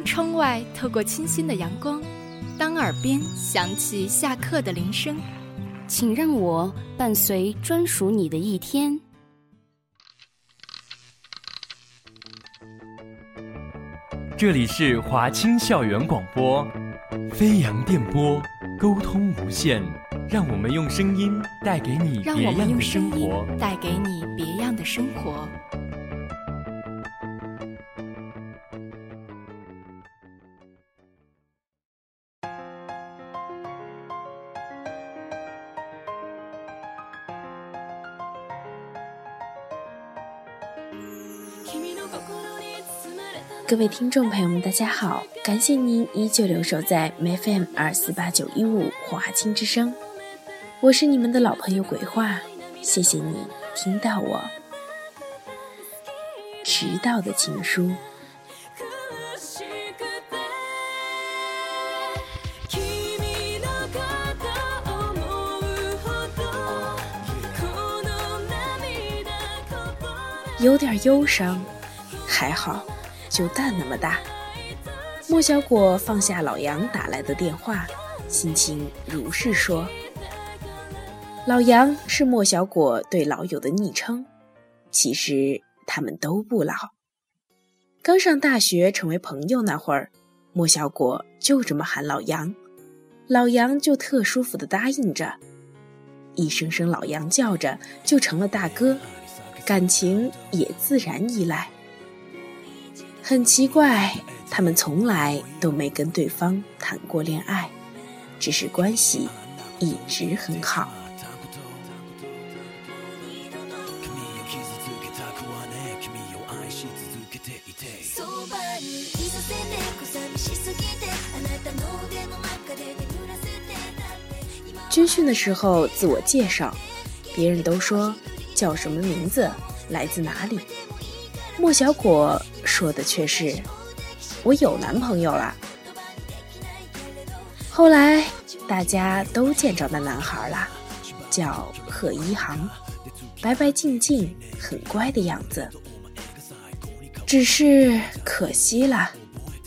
当窗外透过清新的阳光，当耳边响起下课的铃声，请让我伴随专属你的一天。这里是华清校园广播，飞扬电波，沟通无限，让我们用声音带给你让我们别样的用声音生活。带给你别样的生活。各位听众朋友们，大家好！感谢您依旧留守在 FM 二四八九一五华清之声，我是你们的老朋友鬼话，谢谢你听到我。迟到的情书，有点忧伤，还好，就蛋那么大。莫小果放下老杨打来的电话，心情如是说。老杨是莫小果对老友的昵称，其实他们都不老。刚上大学成为朋友那会儿，莫小果就这么喊老杨，老杨就特舒服的答应着，一声声老杨叫着就成了大哥，感情也自然依赖。很奇怪，他们从来都没跟对方谈过恋爱，只是关系一直很好。军训的时候自我介绍，别人都说叫什么名字，来自哪里。莫小果说的却是我有男朋友了。后来大家都见着那男孩了，叫贺一航，白白净净，很乖的样子。只是可惜了，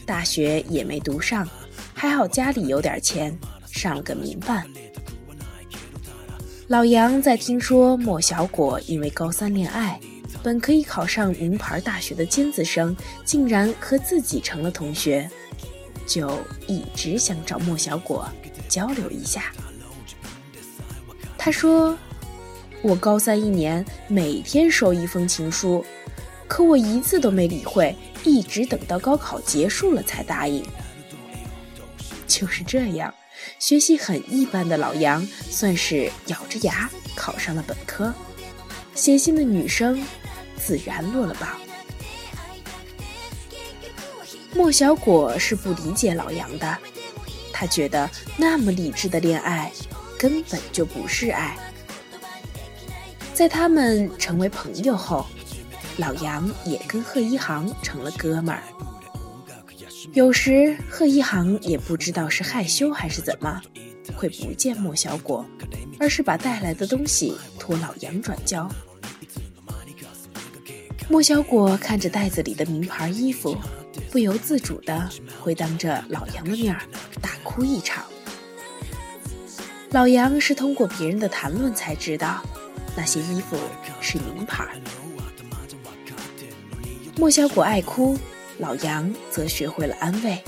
大学也没读上，还好家里有点钱，上了个民办。老杨在听说莫小果因为高三恋爱，本可以考上名牌大学的尖子生，竟然和自己成了同学，就一直想找莫小果交流一下。他说：“我高三一年，每天收一封情书，可我一次都没理会，一直等到高考结束了才答应。”就是这样。学习很一般的老杨，算是咬着牙考上了本科。写信的女生自然落了榜。莫小果是不理解老杨的，他觉得那么理智的恋爱根本就不是爱。在他们成为朋友后，老杨也跟贺一航成了哥们儿。有时贺一航也不知道是害羞还是怎么，会不见莫小果，而是把带来的东西托老杨转交。莫小果看着袋子里的名牌衣服，不由自主的会当着老杨的面大哭一场。老杨是通过别人的谈论才知道，那些衣服是名牌。莫小果爱哭。老杨则学会了安慰，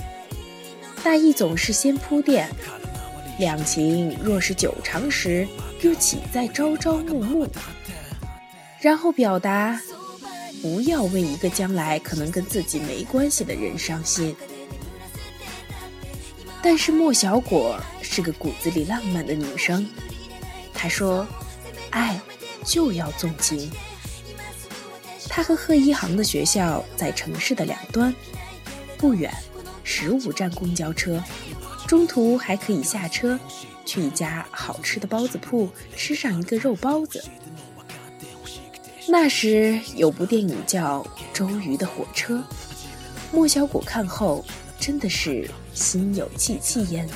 大意总是先铺垫，两情若是久长时，又岂在朝朝暮暮？然后表达不要为一个将来可能跟自己没关系的人伤心。但是莫小果是个骨子里浪漫的女生，她说：“爱就要纵情。”他和贺一航的学校在城市的两端，不远，十五站公交车，中途还可以下车，去一家好吃的包子铺吃上一个肉包子。那时有部电影叫《周瑜的火车》，莫小果看后真的是心有戚戚焉。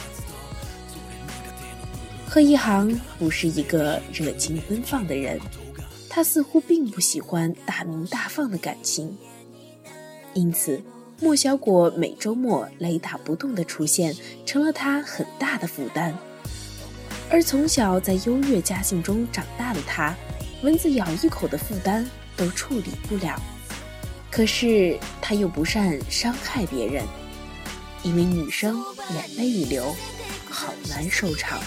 贺一航不是一个热情奔放的人。他似乎并不喜欢大鸣大放的感情，因此，莫小果每周末雷打不动的出现，成了他很大的负担。而从小在优越家境中长大的他，蚊子咬一口的负担都处理不了。可是他又不善伤害别人，一名女生眼泪一流，好难收场。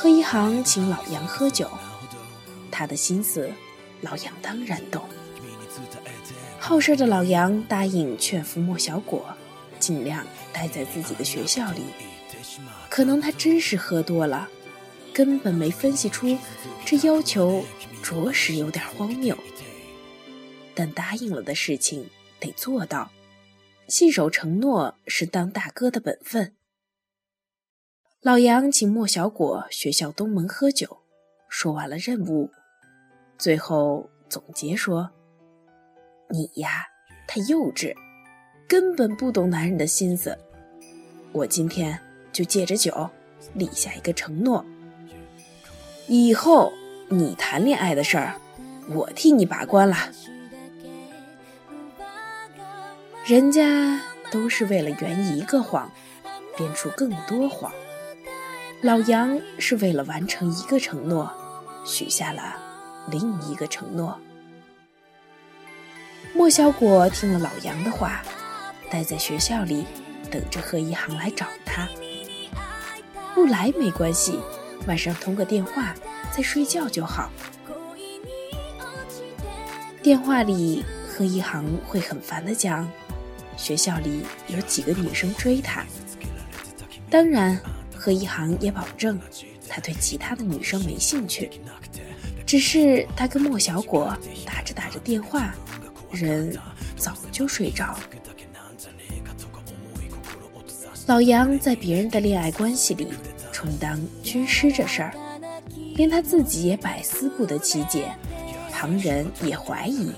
贺一航请老杨喝酒，他的心思，老杨当然懂。好事的老杨答应劝服莫小果，尽量待在自己的学校里。可能他真是喝多了，根本没分析出这要求着实有点荒谬。但答应了的事情得做到，信守承诺是当大哥的本分。老杨请莫小果学校东门喝酒，说完了任务，最后总结说：“你呀，太幼稚，根本不懂男人的心思。我今天就借着酒立下一个承诺：以后你谈恋爱的事儿，我替你把关了。人家都是为了圆一个谎，编出更多谎。”老杨是为了完成一个承诺，许下了另一个承诺。莫小果听了老杨的话，待在学校里等着贺一航来找他。不来没关系，晚上通个电话再睡觉就好。电话里，贺一航会很烦的讲，学校里有几个女生追他。当然。贺一航也保证，他对其他的女生没兴趣，只是他跟莫小果打着打着电话，人早就睡着。老杨在别人的恋爱关系里充当军师这事儿，连他自己也百思不得其解，旁人也怀疑，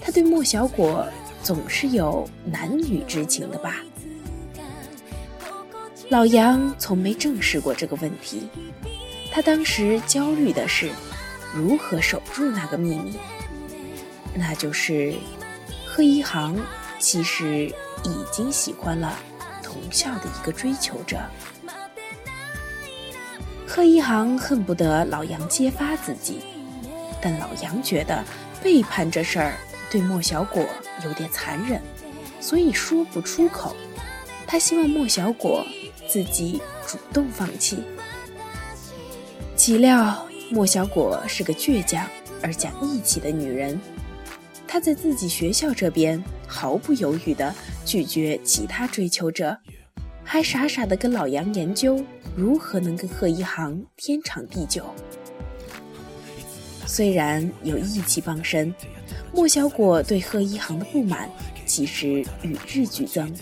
他对莫小果总是有男女之情的吧。老杨从没正视过这个问题，他当时焦虑的是如何守住那个秘密，那就是贺一航其实已经喜欢了同校的一个追求者。贺一航恨不得老杨揭发自己，但老杨觉得背叛这事儿对莫小果有点残忍，所以说不出口。他希望莫小果。自己主动放弃，岂料莫小果是个倔强而讲义气的女人，她在自己学校这边毫不犹豫地拒绝其他追求者，还傻傻地跟老杨研究如何能跟贺一航天长地久。虽然有义气傍身，莫小果对贺一航的不满其实与日俱增。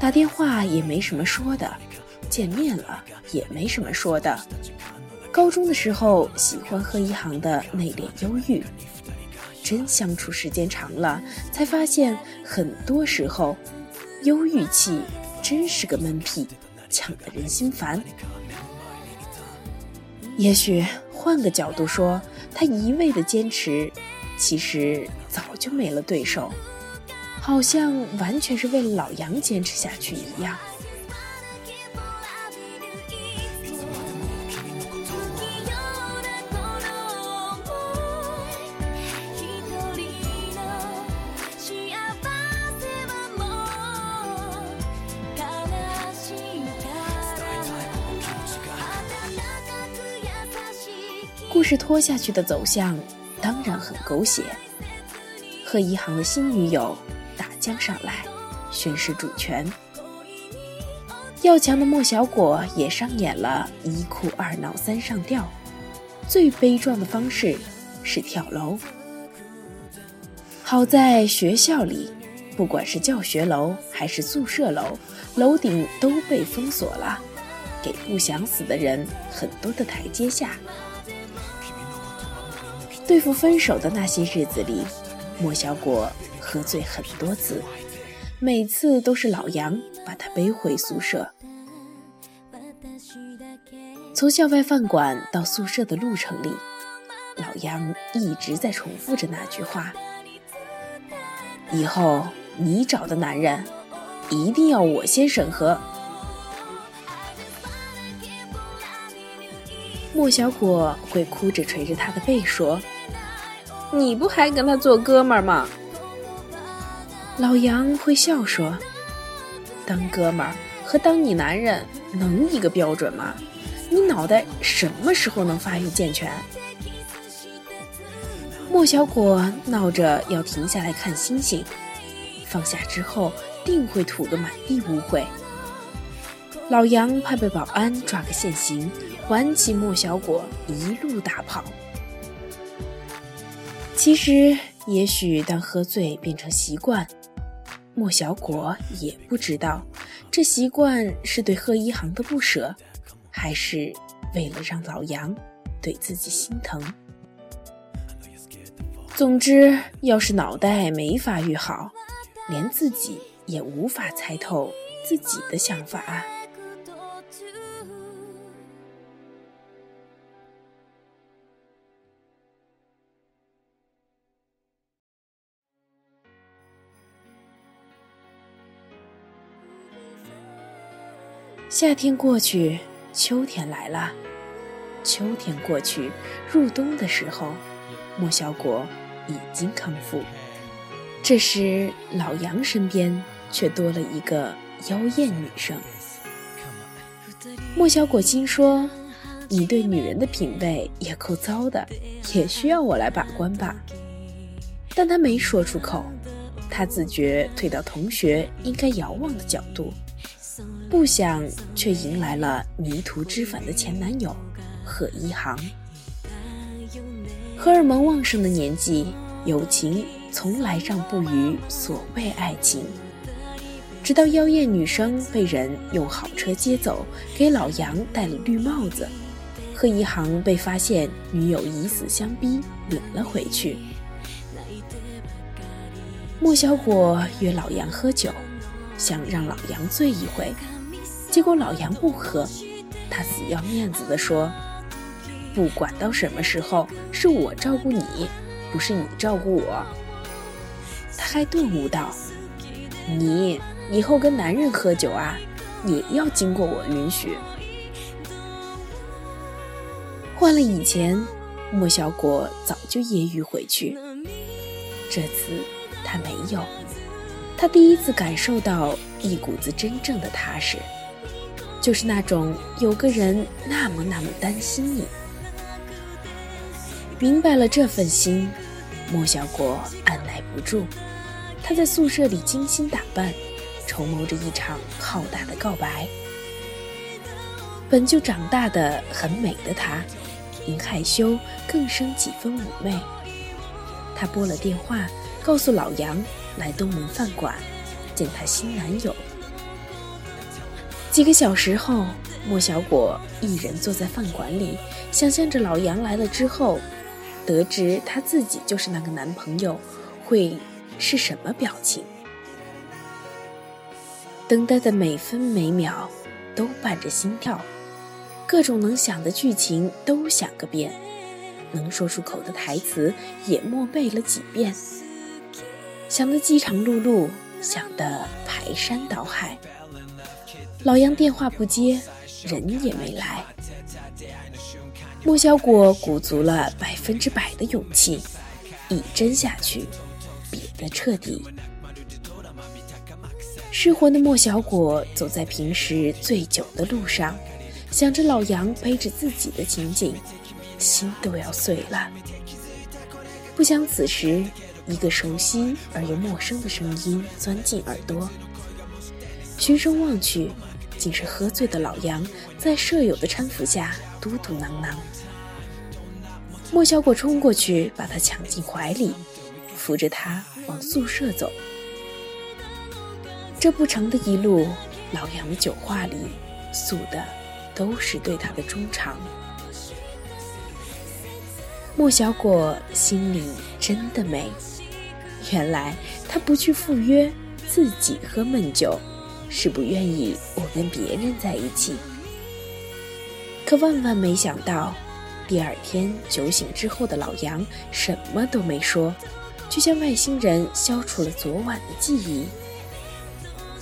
打电话也没什么说的，见面了也没什么说的。高中的时候喜欢贺一航的内敛忧郁，真相处时间长了，才发现很多时候，忧郁气真是个闷屁，呛得人心烦。也许换个角度说，他一味的坚持，其实早就没了对手。好像完全是为了老杨坚持下去一样。故事拖下去的走向当然很狗血。贺一航的新女友。将上来，宣示主权。要强的莫小果也上演了一哭二闹三上吊，最悲壮的方式是跳楼。好在学校里，不管是教学楼还是宿舍楼，楼顶都被封锁了，给不想死的人很多的台阶下。对付分手的那些日子里，莫小果喝醉很多次，每次都是老杨把他背回宿舍。从校外饭馆到宿舍的路程里，老杨一直在重复着那句话：“以后你找的男人，一定要我先审核。”莫小果会哭着捶着他的背说：“你不还跟他做哥们儿吗？”老杨会笑说：“当哥们儿和当你男人能一个标准吗？你脑袋什么时候能发育健全？”莫小果闹着要停下来看星星，放下之后定会吐个满地污秽。老杨怕被保安抓个现行。挽起莫小果，一路大跑。其实，也许当喝醉变成习惯，莫小果也不知道，这习惯是对贺一航的不舍，还是为了让老杨对自己心疼。总之，要是脑袋没发育好，连自己也无法猜透自己的想法。夏天过去，秋天来了。秋天过去，入冬的时候，莫小果已经康复。这时，老杨身边却多了一个妖艳女生。莫小果心说：“你对女人的品味也够糟的，也需要我来把关吧？”但他没说出口，他自觉退到同学应该遥望的角度。不想，却迎来了迷途知返的前男友贺一航。荷尔蒙旺盛的年纪，友情从来让步于所谓爱情。直到妖艳女生被人用好车接走，给老杨戴了绿帽子，贺一航被发现女友以死相逼，领了回去。莫小果约老杨喝酒。想让老杨醉一回，结果老杨不喝，他死要面子的说：“不管到什么时候，是我照顾你，不是你照顾我。”他还顿悟道：“你以后跟男人喝酒啊，也要经过我允许。”换了以前，莫小果早就揶揄回去，这次他没有。他第一次感受到一股子真正的踏实，就是那种有个人那么那么担心你。明白了这份心，莫小果按耐不住，他在宿舍里精心打扮，筹谋着一场浩大的告白。本就长大的很美的她，因害羞更生几分妩媚。她拨了电话，告诉老杨。来东门饭馆见她新男友。几个小时后，莫小果一人坐在饭馆里，想象着老杨来了之后，得知他自己就是那个男朋友，会是什么表情？等待的每分每秒都伴着心跳，各种能想的剧情都想个遍，能说出口的台词也默背了几遍。想得饥肠辘辘，想得排山倒海。老杨电话不接，人也没来。莫小果鼓足了百分之百的勇气，一针下去，瘪得彻底。失魂的莫小果走在平时醉酒的路上，想着老杨背着自己的情景，心都要碎了。不想此时。一个熟悉而又陌生的声音钻进耳朵，循声望去，竟是喝醉的老杨在舍友的搀扶下嘟嘟囔囔。莫小果冲过去，把他抢进怀里，扶着他往宿舍走。这不成的一路，老杨的酒话里诉的都是对他的衷肠。莫小果心里真的美。原来他不去赴约，自己喝闷酒，是不愿意我跟别人在一起。可万万没想到，第二天酒醒之后的老杨什么都没说，就像外星人消除了昨晚的记忆。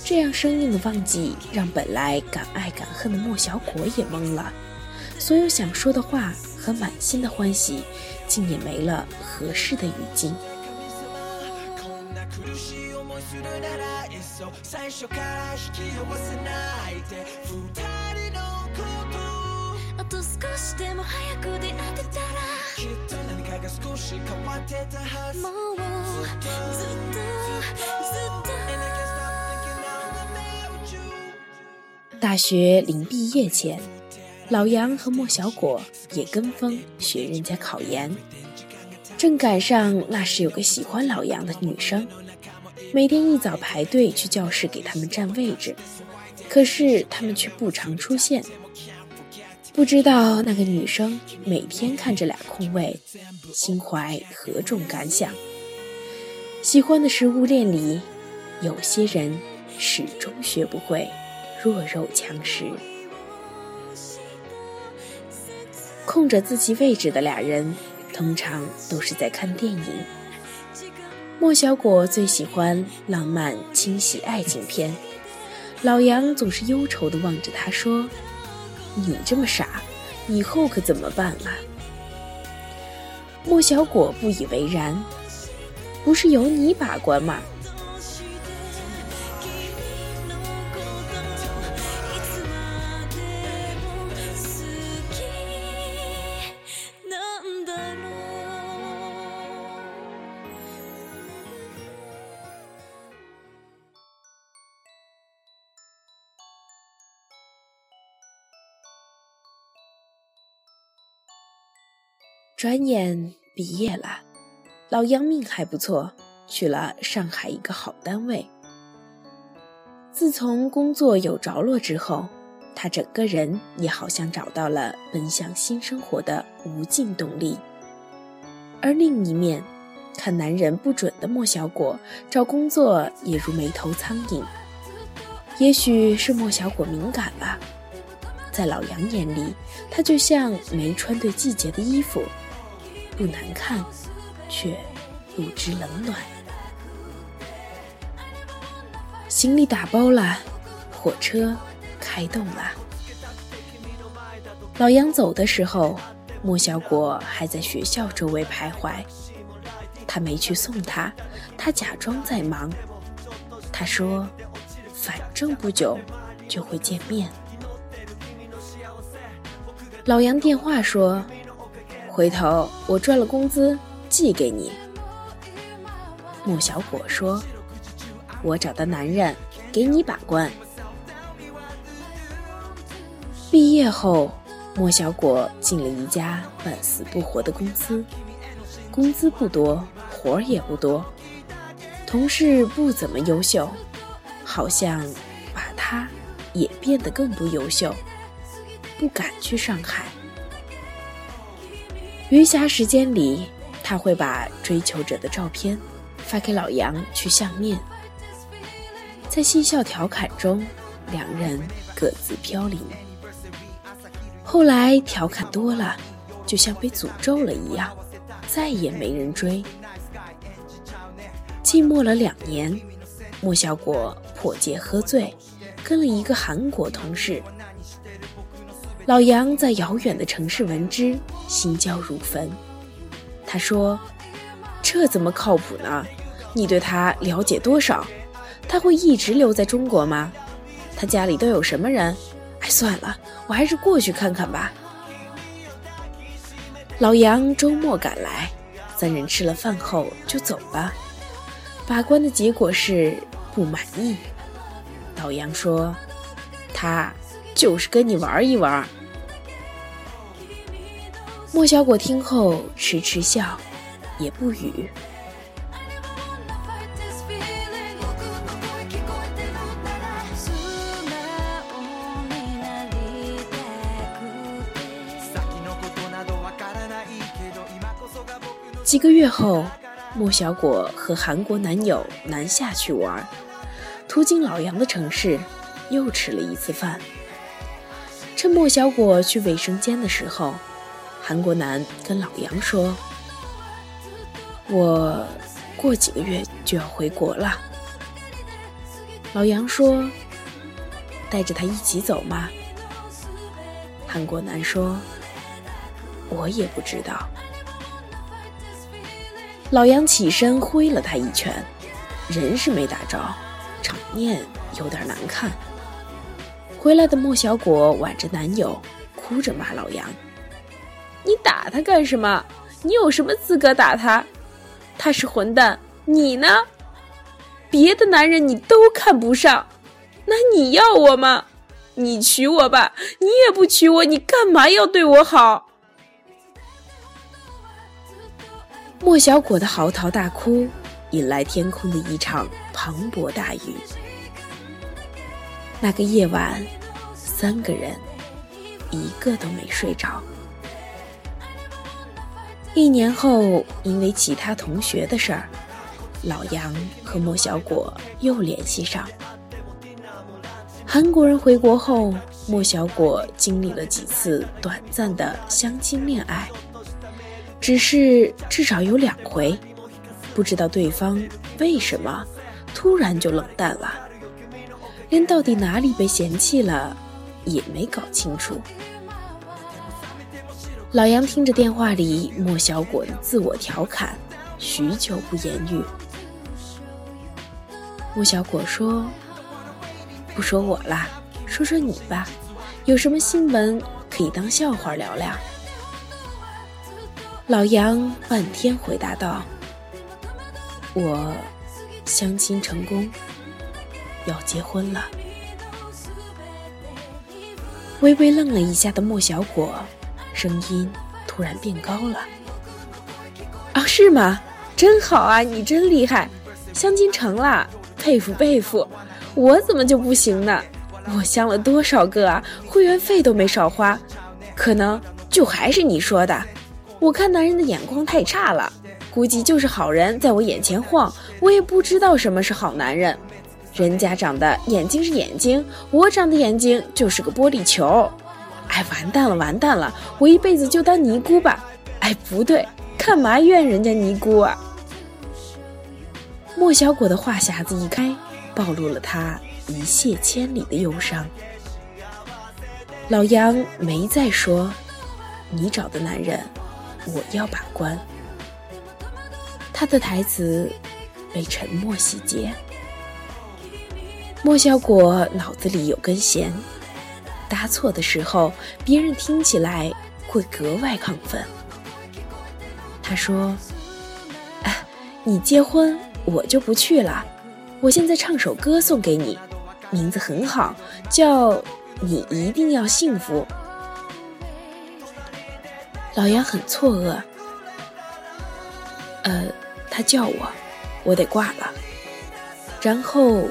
这样生硬的忘记，让本来敢爱敢恨的莫小果也懵了。所有想说的话和满心的欢喜，竟也没了合适的语境。大学临毕业前，老杨和莫小果也跟风学人家考研，正赶上那时有个喜欢老杨的女生，每天一早排队去教室给他们占位置，可是他们却不常出现。不知道那个女生每天看着俩空位，心怀何种感想？喜欢的食物链里，有些人始终学不会弱肉强食。空着自己位置的俩人，通常都是在看电影。莫小果最喜欢浪漫清喜爱情片，老杨总是忧愁地望着他说。你这么傻，以后可怎么办啊？莫小果不以为然，不是由你把关吗？转眼毕业了，老杨命还不错，去了上海一个好单位。自从工作有着落之后，他整个人也好像找到了奔向新生活的无尽动力。而另一面，看男人不准的莫小果找工作也如没头苍蝇。也许是莫小果敏感了，在老杨眼里，他就像没穿对季节的衣服。不难看，却不知冷暖。行李打包了，火车开动了。老杨走的时候，莫小果还在学校周围徘徊。他没去送他，他假装在忙。他说：“反正不久就会见面。”老杨电话说。回头我赚了工资寄给你。莫小果说：“我找的男人给你把关。”毕业后，莫小果进了一家半死不活的公司，工资不多，活儿也不多，同事不怎么优秀，好像把他也变得更不优秀，不敢去上海。余暇时间里，他会把追求者的照片发给老杨去相面，在嬉笑调侃中，两人各自飘零。后来调侃多了，就像被诅咒了一样，再也没人追。寂寞了两年，莫小果破戒喝醉，跟了一个韩国同事。老杨在遥远的城市闻之，心焦如焚。他说：“这怎么靠谱呢？你对他了解多少？他会一直留在中国吗？他家里都有什么人？哎，算了，我还是过去看看吧。”老杨周末赶来，三人吃了饭后就走了。把关的结果是不满意。老杨说：“他。”就是跟你玩一玩。莫小果听后迟迟笑，也不语。几个月后，莫小果和韩国男友南下去玩，途经老杨的城市，又吃了一次饭。趁莫小果去卫生间的时候，韩国男跟老杨说：“我过几个月就要回国了。”老杨说：“带着他一起走吗？”韩国男说：“我也不知道。”老杨起身挥了他一拳，人是没打着，场面有点难看。回来的莫小果挽着男友，哭着骂老杨：“你打他干什么？你有什么资格打他？他是混蛋，你呢？别的男人你都看不上，那你要我吗？你娶我吧，你也不娶我，你干嘛要对我好？”莫小果的嚎啕大哭，引来天空的一场磅礴大雨。那个夜晚，三个人一个都没睡着。一年后，因为其他同学的事儿，老杨和莫小果又联系上。韩国人回国后，莫小果经历了几次短暂的相亲恋爱。只是至少有两回，不知道对方为什么突然就冷淡了，连到底哪里被嫌弃了也没搞清楚。老杨听着电话里莫小果的自我调侃，许久不言语。莫小果说：“不说我啦，说说你吧，有什么新闻可以当笑话聊聊。”老杨半天回答道：“我相亲成功，要结婚了。”微微愣了一下的莫小果，声音突然变高了：“啊，是吗？真好啊，你真厉害，相亲成了，佩服佩服！我怎么就不行呢？我相了多少个啊，会员费都没少花，可能就还是你说的。”我看男人的眼光太差了，估计就是好人在我眼前晃，我也不知道什么是好男人。人家长的眼睛是眼睛，我长的眼睛就是个玻璃球。哎，完蛋了，完蛋了，我一辈子就当尼姑吧。哎，不对，干嘛怨人家尼姑啊？莫小果的话匣子一开，暴露了他一泻千里的忧伤。老杨没再说，你找的男人。我要把关。他的台词被沉默洗劫。莫小果脑子里有根弦，答错的时候，别人听起来会格外亢奋。他说：“哎，你结婚我就不去了。我现在唱首歌送给你，名字很好，叫《你一定要幸福》。”老杨很错愕，呃，他叫我，我得挂了，然后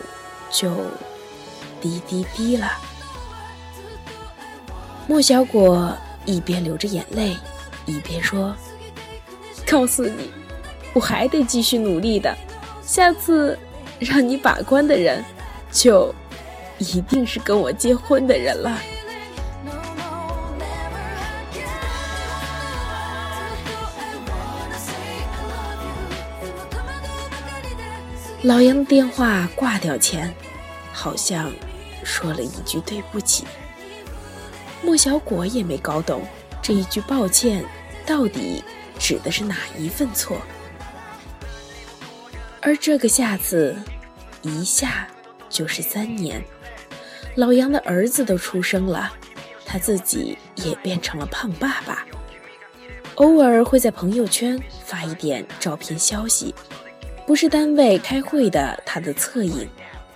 就滴滴滴了。莫小果一边流着眼泪，一边说：“告诉你，我还得继续努力的，下次让你把关的人，就一定是跟我结婚的人了。”老杨的电话挂掉前，好像说了一句对不起。莫小果也没搞懂这一句抱歉到底指的是哪一份错。而这个下次，一下就是三年。老杨的儿子都出生了，他自己也变成了胖爸爸，偶尔会在朋友圈发一点照片消息。不是单位开会的他的侧影，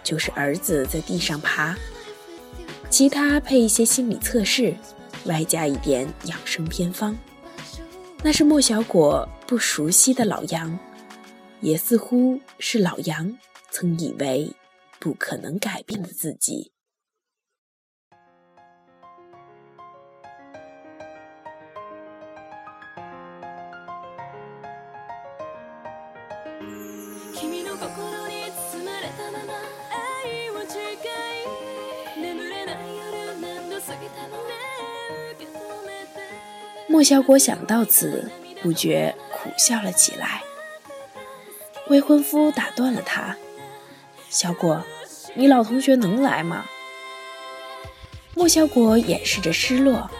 就是儿子在地上爬。其他配一些心理测试，外加一点养生偏方。那是莫小果不熟悉的老杨，也似乎是老杨曾以为不可能改变的自己。莫小果想到此，不觉苦笑了起来。未婚夫打断了他：“小果，你老同学能来吗？”莫小果掩饰着失落：“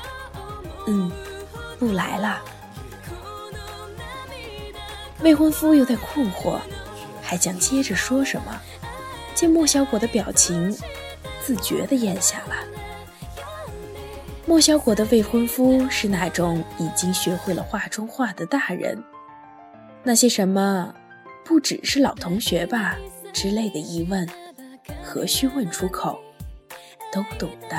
嗯，不来了。”未婚夫有点困惑，还想接着说什么，见莫小果的表情，自觉地咽下了。莫小果的未婚夫是那种已经学会了画中画的大人，那些什么“不只是老同学吧”之类的疑问，何须问出口，都懂的。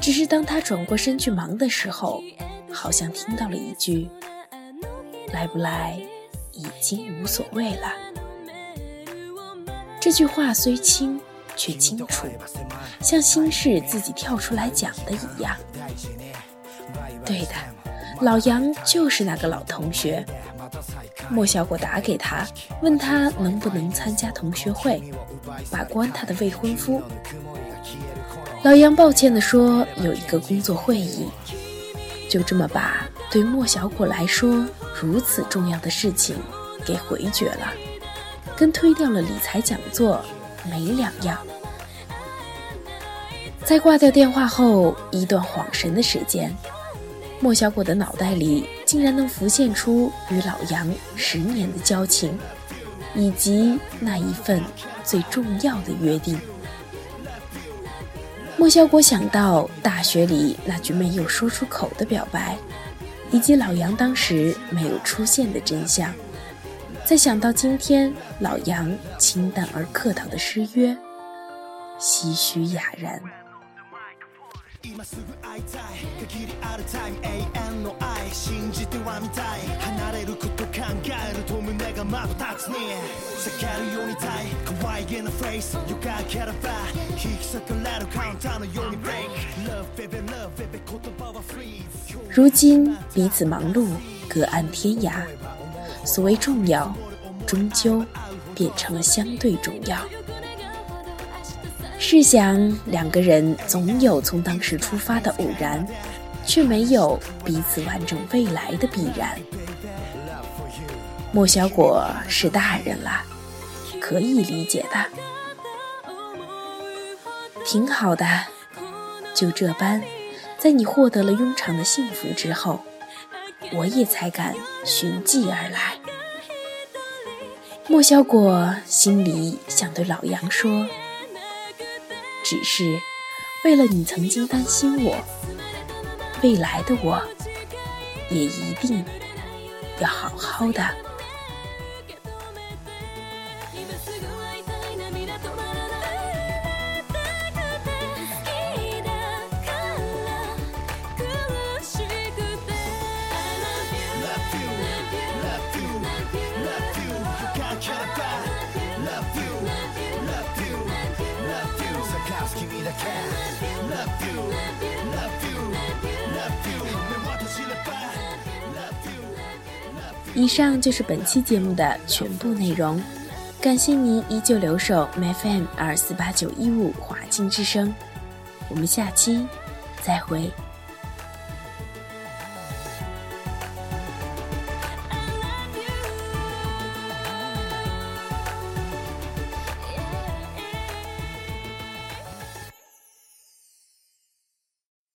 只是当他转过身去忙的时候，好像听到了一句。来不来，已经无所谓了。这句话虽轻，却清楚，像心事自己跳出来讲的一样。对的，老杨就是那个老同学。莫小果打给他，问他能不能参加同学会，把关他的未婚夫。老杨抱歉地说，有一个工作会议。就这么把对莫小果来说如此重要的事情给回绝了，跟推掉了理财讲座没两样。在挂掉电话后一段恍神的时间，莫小果的脑袋里竟然能浮现出与老杨十年的交情，以及那一份最重要的约定。莫小果想到大学里那句没有说出口的表白，以及老杨当时没有出现的真相，再想到今天老杨清淡而客套的失约，唏嘘哑然。如今彼此忙碌，各安天涯。所谓重要，终究变成了相对重要。试想，两个人总有从当时出发的偶然，却没有彼此完整未来的必然。莫小果是大人了，可以理解的，挺好的。就这般，在你获得了庸常的幸福之后，我也才敢寻迹而来。莫小果心里想对老杨说。只是为了你曾经担心我，未来的我也一定要好好的。以上就是本期节目的全部内容，感谢您依旧留守 FM 二四八九一五华金之声，我们下期再会。